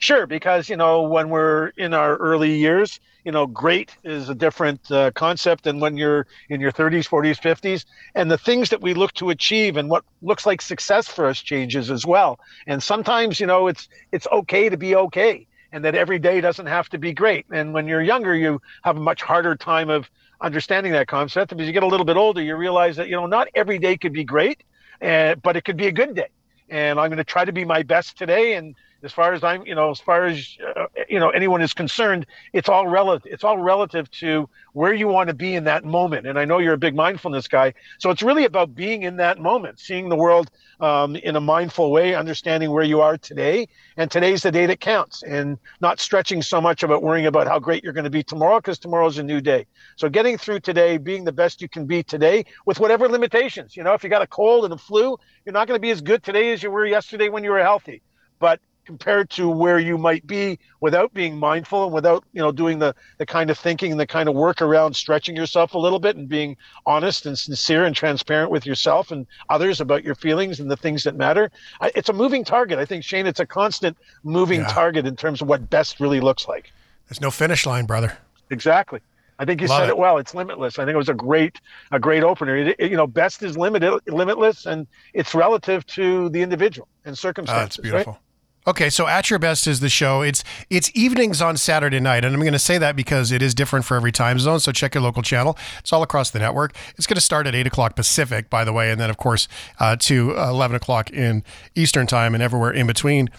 Sure, because you know when we're in our early years, you know, great is a different uh, concept than when you're in your 30s, 40s, 50s, and the things that we look to achieve and what looks like success for us changes as well. And sometimes, you know, it's it's okay to be okay, and that every day doesn't have to be great. And when you're younger, you have a much harder time of understanding that concept. As you get a little bit older, you realize that you know not every day could be great, uh, but it could be a good day. And I'm going to try to be my best today and as far as I'm, you know, as far as uh, you know, anyone is concerned, it's all relative. It's all relative to where you want to be in that moment. And I know you're a big mindfulness guy, so it's really about being in that moment, seeing the world um, in a mindful way, understanding where you are today, and today's the day that counts, and not stretching so much about worrying about how great you're going to be tomorrow, because tomorrow's a new day. So getting through today, being the best you can be today, with whatever limitations. You know, if you got a cold and a flu, you're not going to be as good today as you were yesterday when you were healthy. But compared to where you might be without being mindful and without you know doing the the kind of thinking and the kind of work around stretching yourself a little bit and being honest and sincere and transparent with yourself and others about your feelings and the things that matter I, it's a moving target i think shane it's a constant moving Yeah. target in terms of what best really looks like There's no finish line, brother. exactly I think you Love said it. it. well. It's limitless. I think it was a great, a great opener. It, it- you know, best is limited, limitless, and it's relative to the individual and Ah, circumstances. it's beautiful. Okay, so at your best is the show. It's it's evenings on Saturday night, and I'm going to say that because it is different for every time zone. So check your local channel. It's all across the network. It's going to start at eight o'clock Pacific, by the way, and then of course uh, to eleven o'clock in Eastern time, and everywhere in between.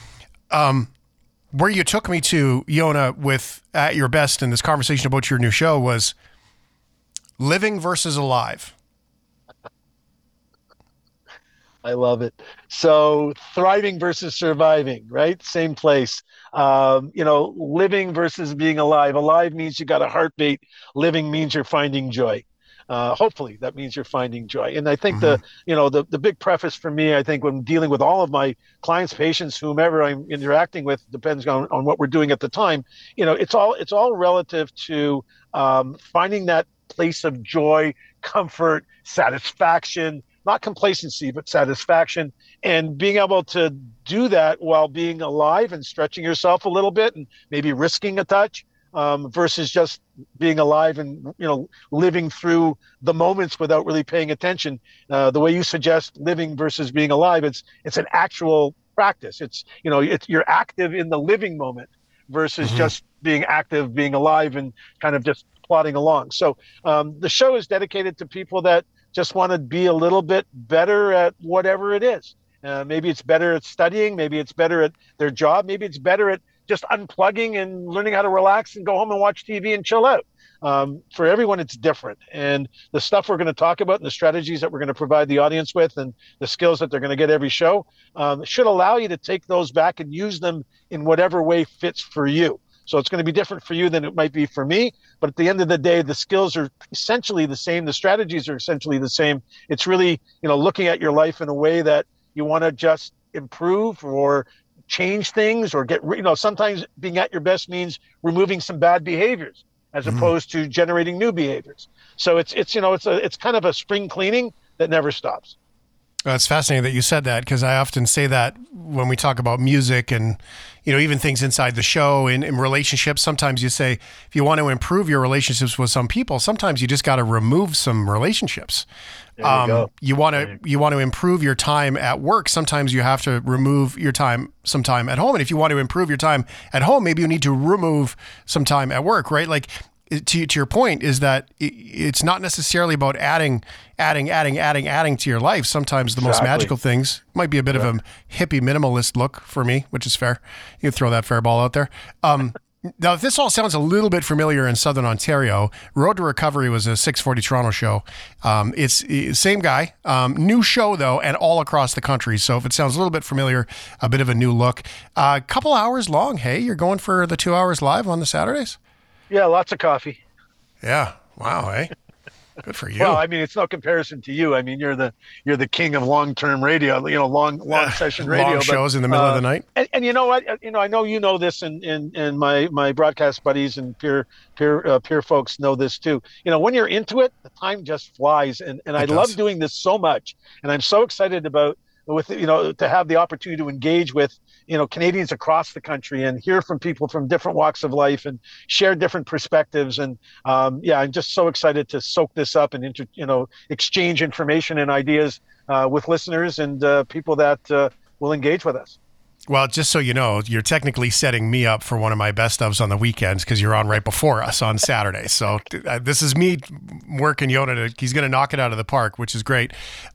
Um, where you took me to, Yonah, with at your best in this conversation about your new show was living versus alive. I love it. So thriving versus surviving, right? Same place. Um, you know, living versus being alive. Alive means you got a heartbeat. Living means you're finding joy. Uh, hopefully that means you're finding joy. And I think the, you know, the, the big preface for me, I think when dealing with all of my clients, patients, whomever I'm interacting with, depends on, on what we're doing at the time. You know, it's all, it's all relative to um, finding that place of joy, comfort, satisfaction, not complacency, but satisfaction, and being able to do that while being alive and stretching yourself a little bit and maybe risking a touch um, versus just being alive and you know living through the moments without really paying attention. Uh, the way you suggest living versus being alive, it's it's an actual practice. It's you know it's, you're active in the living moment versus just being active, being alive, and kind of just plodding along. So um, the show is dedicated to people that just want to be a little bit better at whatever it is. Uh, maybe it's better at studying. Maybe it's better at their job. Maybe it's better at just unplugging and learning how to relax and go home and watch TV and chill out. Um, for everyone, it's different. And the stuff we're going to talk about and the strategies that we're going to provide the audience with and the skills that they're going to get every show um, should allow you to take those back and use them in whatever way fits for you. So it's going to be different for you than it might be for me. But at the end of the day, the skills are essentially the same. The strategies are essentially the same. It's really, you know, looking at your life in a way that you want to just improve or change things or get, you know, sometimes being at your best means removing some bad behaviors as mm-hmm. opposed to generating new behaviors. So it's, it's, you know, it's a, it's kind of a spring cleaning that never stops. Oh, well, it's fascinating that you said that because I often say that when we talk about music and you know even things inside the show and in relationships. Sometimes you say if you want to improve your relationships with some people, sometimes you just got to remove some relationships. There you um, you want to you want to improve your time at work. Sometimes you have to remove your time some time at home, and if you want to improve your time at home, maybe you need to remove some time at work. Right? Like to, to your point is that it's not necessarily about adding, adding, adding, adding, adding to your life. Sometimes the most magical things might be a bit of a hippie minimalist look for me, which is fair. You throw that fair ball out there. Um, now, if this all sounds a little bit familiar in Southern Ontario, Road to Recovery was a 640 Toronto show. Um, it's same guy, um, new show though, and all across the country. So if it sounds a little bit familiar, a bit of a new look. A uh, couple hours long. Hey, you're going for the two hours live on the Saturdays? Yeah. Lots of coffee. Yeah. Wow. Hey, good for you. Well, I mean, it's no comparison to you. I mean, you're the you're the king of long term radio. You know, long uh, long session Long radio. but, shows in the middle of the uh, night. And, and you know what? You know, I know you know this, and and, and my my broadcast buddies and peer peer uh, peer folks know this too. You know, when you're into it, the time just flies, and and I It love doing this so much, and I'm so excited about with you know to have the opportunity to engage with you know Canadians across the country and hear from people from different walks of life and share different perspectives and um, yeah I'm just so excited to soak this up and inter, you know exchange information and ideas uh, with listeners and uh, people that uh, will engage with us. Well, just so you know, you're technically setting me up for one of my best ofs on the weekends because you're on right before us on Saturday. So uh, this is me working Yonah to, he's going to knock it out of the park, which is great.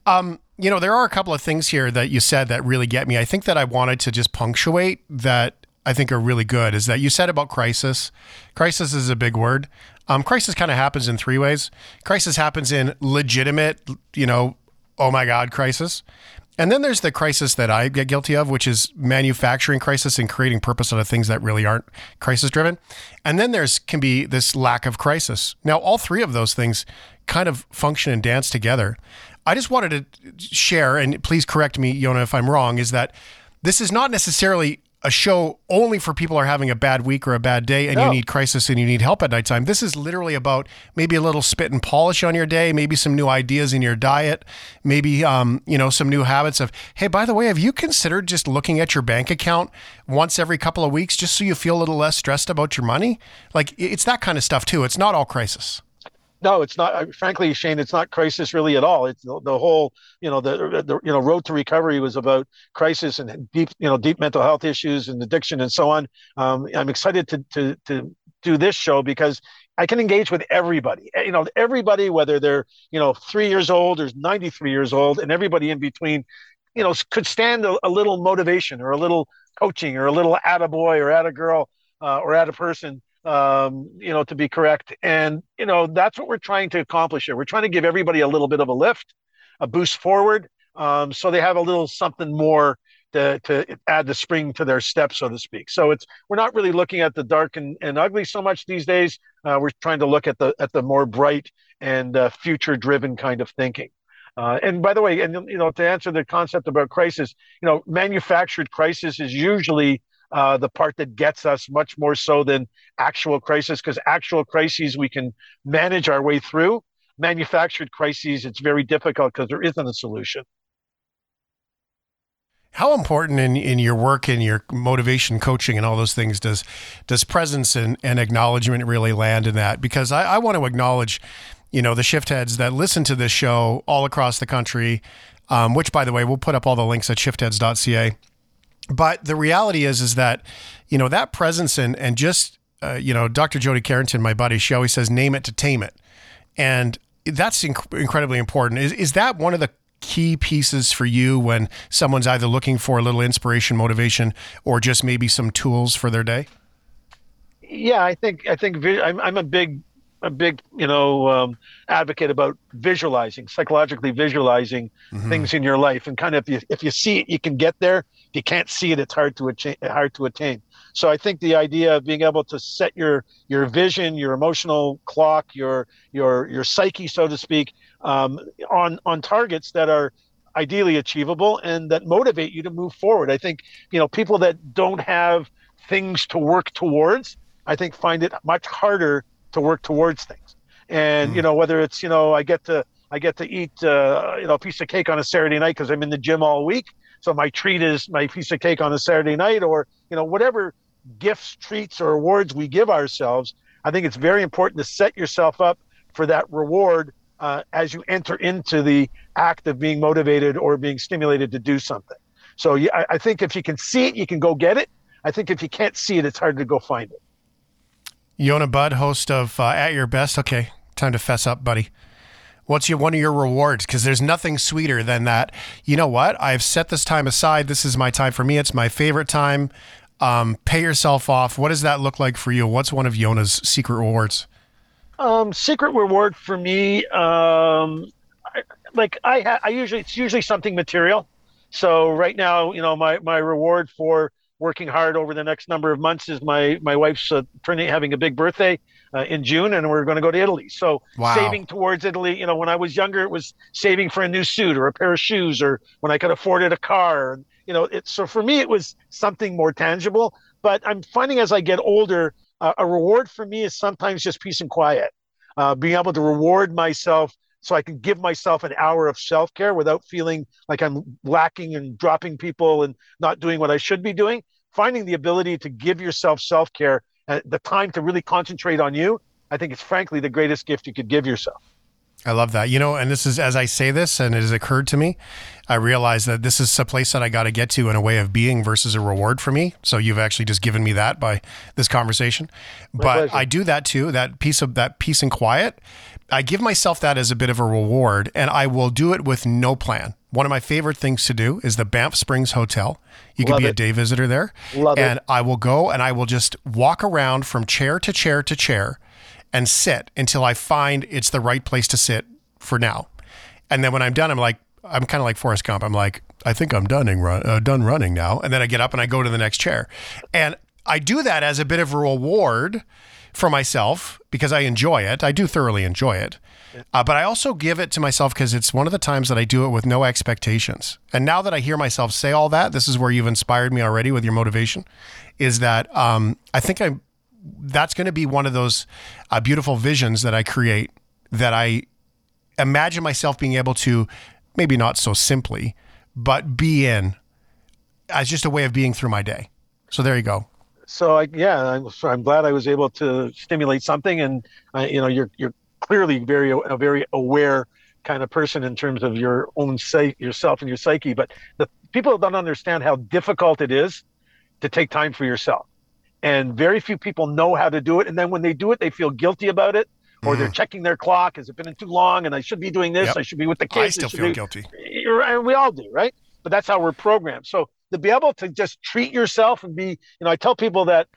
Um, you know, there are a couple of things here that you said that really get me. I think that I wanted to just punctuate that I think are really good is that you said about crisis. Crisis is a big word. Um, crisis kind of happens in three ways. Crisis happens in legitimate, you know, oh my God, crisis. And then there's the crisis that I get guilty of, which is manufacturing crisis and creating purpose out of things that really aren't crisis driven. And then there's can be this lack of crisis. Now, all three of those things kind of function and dance together. I just wanted to share, and please correct me, Yonah, if I'm wrong, is that this is not necessarily a show only for people who are having a bad week or a bad day and No. you need crisis and you need help at nighttime. This is literally about maybe a little spit and polish on your day, maybe some new ideas in your diet, maybe um, you know, some new habits of, hey, by the way, have you considered just looking at your bank account once every couple of weeks just so you feel a little less stressed about your money? Like it's that kind of stuff too. It's not all crisis. No, it's not. Frankly, Shane, it's not crisis really at all. It's the, the whole, you know, the, the you know road to recovery was about crisis and deep, you know, deep mental health issues and addiction and so on. Um, I'm excited to to to do this show because I can engage with everybody. Eh, You know, everybody, whether they're you know three years old or 93 years old, and everybody in between, you know, could stand a, a little motivation or a little coaching or a little attaboy or attagirl uh, or at a person um, you know, to be correct. And, you know, that's what we're trying to accomplish here. We're trying to give everybody a little bit of a lift, a boost forward, um, so they have a little something more to, to add the spring to their step, so to speak. So it's we're not really looking at the dark and, and ugly so much these days. Uh, we're trying to look at the at the more bright and uh, future driven kind of thinking. Uh, and by the way, and you know, to answer the concept about crisis, you know, manufactured crisis is usually uh, the part that gets us much more so than actual crisis, because actual crises we can manage our way through. Manufactured crises, it's very difficult because there isn't a solution. How important in, in your work and your motivation coaching and all those things does does presence and, and acknowledgement really land in that? Because I, I want to acknowledge, you know, the shift heads that listen to this show all across the country, um, which by the way, we'll put up all the links at shiftheads.ca. But the reality is, is that, you know, that presence and and just uh, you know, Dr. Jody Carrington, my buddy, she always says, name it to tame it. And that's inc- incredibly important. Is, is that one of the key pieces for you when someone's either looking for a little inspiration, motivation, or just maybe some tools for their day? Yeah, I think I think vi- I'm I'm a big a big you know um, advocate about visualizing, psychologically visualizing things in your life, and kind of if you if you see it, you can get there. You can't see it, it's hard to attain. Hard to attain. So I think the idea of being able to set your your vision, your emotional clock, your your your psyche, so to speak, um, on on targets that are ideally achievable and that motivate you to move forward. I think you know people that don't have things to work towards, I think find it much harder to work towards things. And you know whether it's you know I get to I get to eat uh, you know a piece of cake on a Saturday night because I'm in the gym all week. So my treat is my piece of cake on a Saturday night, or you know whatever gifts, treats, or awards we give ourselves. I think it's very important to set yourself up for that reward uh, as you enter into the act of being motivated or being stimulated to do something. So yeah, I, I think if you can see it, you can go get it. I think if you can't see it, it's hard to go find it. Yonah Budd, host of uh, At Your Best. Okay, time to fess up, buddy. What's your, one of your rewards? Because there's nothing sweeter than that. You know what? I've set this time aside. This is my time for me. It's my favorite time. Um, pay yourself off. What does that look like for you? What's one of Yonah's secret rewards? Um, secret reward for me, um, I, like I, ha- I usually it's usually something material. So right now, you know, my my reward for working hard over the next number of months is my my wife's uh, turning having a big birthday uh, in June, and we're going to go to Italy. So Wow. saving towards Italy, you know, when I was younger, it was saving for a new suit or a pair of shoes, or when I could afford it a car. And you know, it, so for me, it was something more tangible. But I'm finding as I get older, uh, a reward for me is sometimes just peace and quiet. Uh, being able to reward myself so I can give myself an hour of self care without feeling like I'm lacking and dropping people and not doing what I should be doing. Finding the ability to give yourself self care, uh, the time to really concentrate on you, I think it's frankly the greatest gift you could give yourself. I love that. You know, and this is as I say this, and it has occurred to me, I realize that this is a place that I got to get to in a way of being versus a reward for me. So you've actually just given me that by this conversation. but pleasure. I do that too. That piece of that peace and quiet. I give myself that as a bit of a reward, and I will do it with no plan. One of my favorite things to do is the Banff Springs Hotel. You can Love be a day visitor there, Love it. and I will go and I will just walk around from chair to chair to chair and sit until I find it's the right place to sit for now. And then when I'm done, I'm like, I'm kind of like Forrest Gump. I'm like, I think I'm done, run, uh, done running now. And then I get up and I go to the next chair. And I do that as a bit of a reward for myself because I enjoy it. I do thoroughly enjoy it. Uh, but I also give it to myself because it's one of the times that I do it with no expectations. And now that I hear myself say all that, this is where you've inspired me already with your motivation. Is that um, I think I that's going to be one of those uh, beautiful visions that I create that I imagine myself being able to maybe not so simply, but be in as just a way of being through my day. So there you go. So I, yeah, I'm, I'm glad I was able to stimulate something, and uh, you know, you're you're clearly very a very aware kind of person in terms of your own psyche, yourself and your psyche. But the people don't understand how difficult it is to take time for yourself, and very few people know how to do it. And then when they do it, they feel guilty about it, or they're mm. checking their clock. Has it been too long? And I should be doing this. Yep. I should be with the I still feel be- guilty. Eh, and we all do, right? But that's how we're programmed. So to be able to just treat yourself and be, you know, I tell people that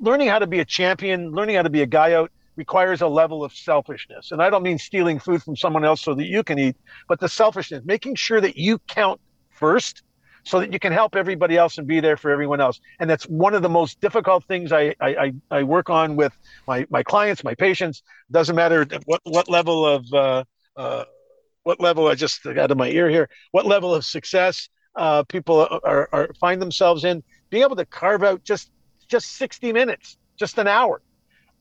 learning how to be a champion, learning how to be a guy out requires a level of selfishness. And I don't mean stealing food from someone else so that you can eat, but the selfishness, making sure that you count first so that you can help everybody else and be there for everyone else. And that's one of the most difficult things I, I, I, work on with my, my clients, my patients. Doesn't matter what, what level of, uh, uh, what level I just got in my ear here, what level of success uh, people are, are find themselves in, being able to carve out just just 60 minutes, just an hour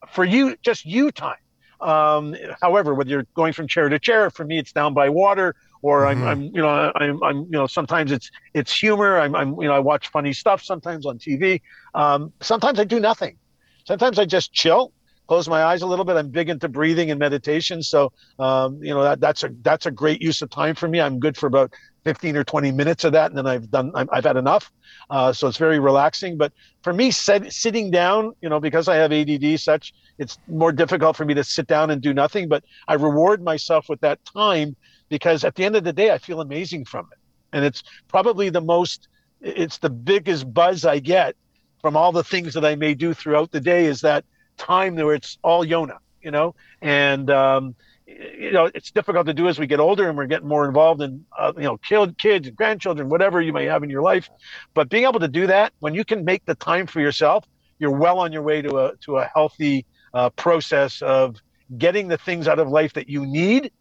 for you, just you time. Um, however, whether you're going from chair to chair, for me, it's down by water, or I'm, I'm, you know, I'm, I'm, you know, sometimes it's it's humor. I'm, I'm, you know, I watch funny stuff sometimes on TV. Um, sometimes I do nothing. Sometimes I just chill, close my eyes a little bit. I'm big into breathing and meditation, so um, you know that that's a that's a great use of time for me. I'm good for about 15 or 20 minutes of that, and then I've done I'm, I've had enough. Uh, so it's very relaxing. But for me, sit, sitting down, you know, because I have ADD, such it's more difficult for me to sit down and do nothing. But I reward myself with that time because at the end of the day, I feel amazing from it, and it's probably the most, it's the biggest buzz I get from all the things that I may do throughout the day is that time where it's all Yonah, you know, and um, you know it's difficult to do as we get older and we're getting more involved in uh, you know kid, kids and grandchildren, whatever you may have in your life. But being able to do that when you can make the time for yourself, you're well on your way to a to a healthy uh, process of getting the things out of life that you need,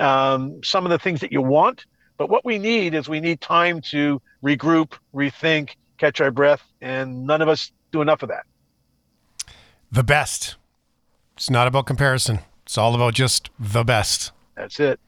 um, some of the things that you want. But what we need is we need time to regroup, rethink, catch our breath, and none of us do enough of that. The best. It's not about comparison. It's all about just the best. That's it.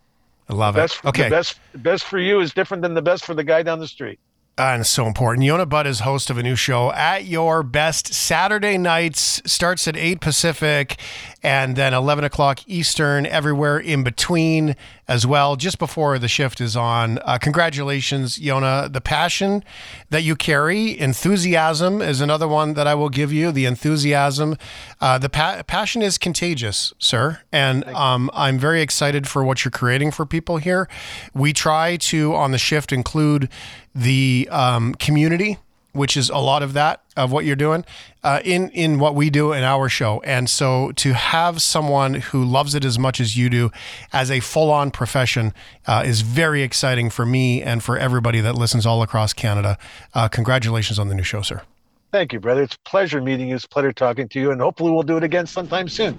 I love Best, it. Okay. The best, best for you is different than the best for the guy down the street. Uh, and it's so important. Yonah Budd is host of a new show at your best Saturday nights. Starts at 8 Pacific and then 11 o'clock Eastern, everywhere in between as well, just before the shift is on. Uh, congratulations, Yonah. The passion that you carry, enthusiasm is another one that I will give you. The enthusiasm, uh, the pa- passion is contagious, sir. And um, I'm very excited for what you're creating for people here. We try to, on the shift, include the um, community, which is a lot of that of what you're doing uh, in in what we do in our show. And so to have someone who loves it as much as you do, as a full on profession, uh, is very exciting for me and for everybody that listens all across Canada. Uh, congratulations on the new show, sir. Thank you, brother. It's pleasure meeting you. It's pleasure talking to you, and hopefully we'll do it again sometime soon.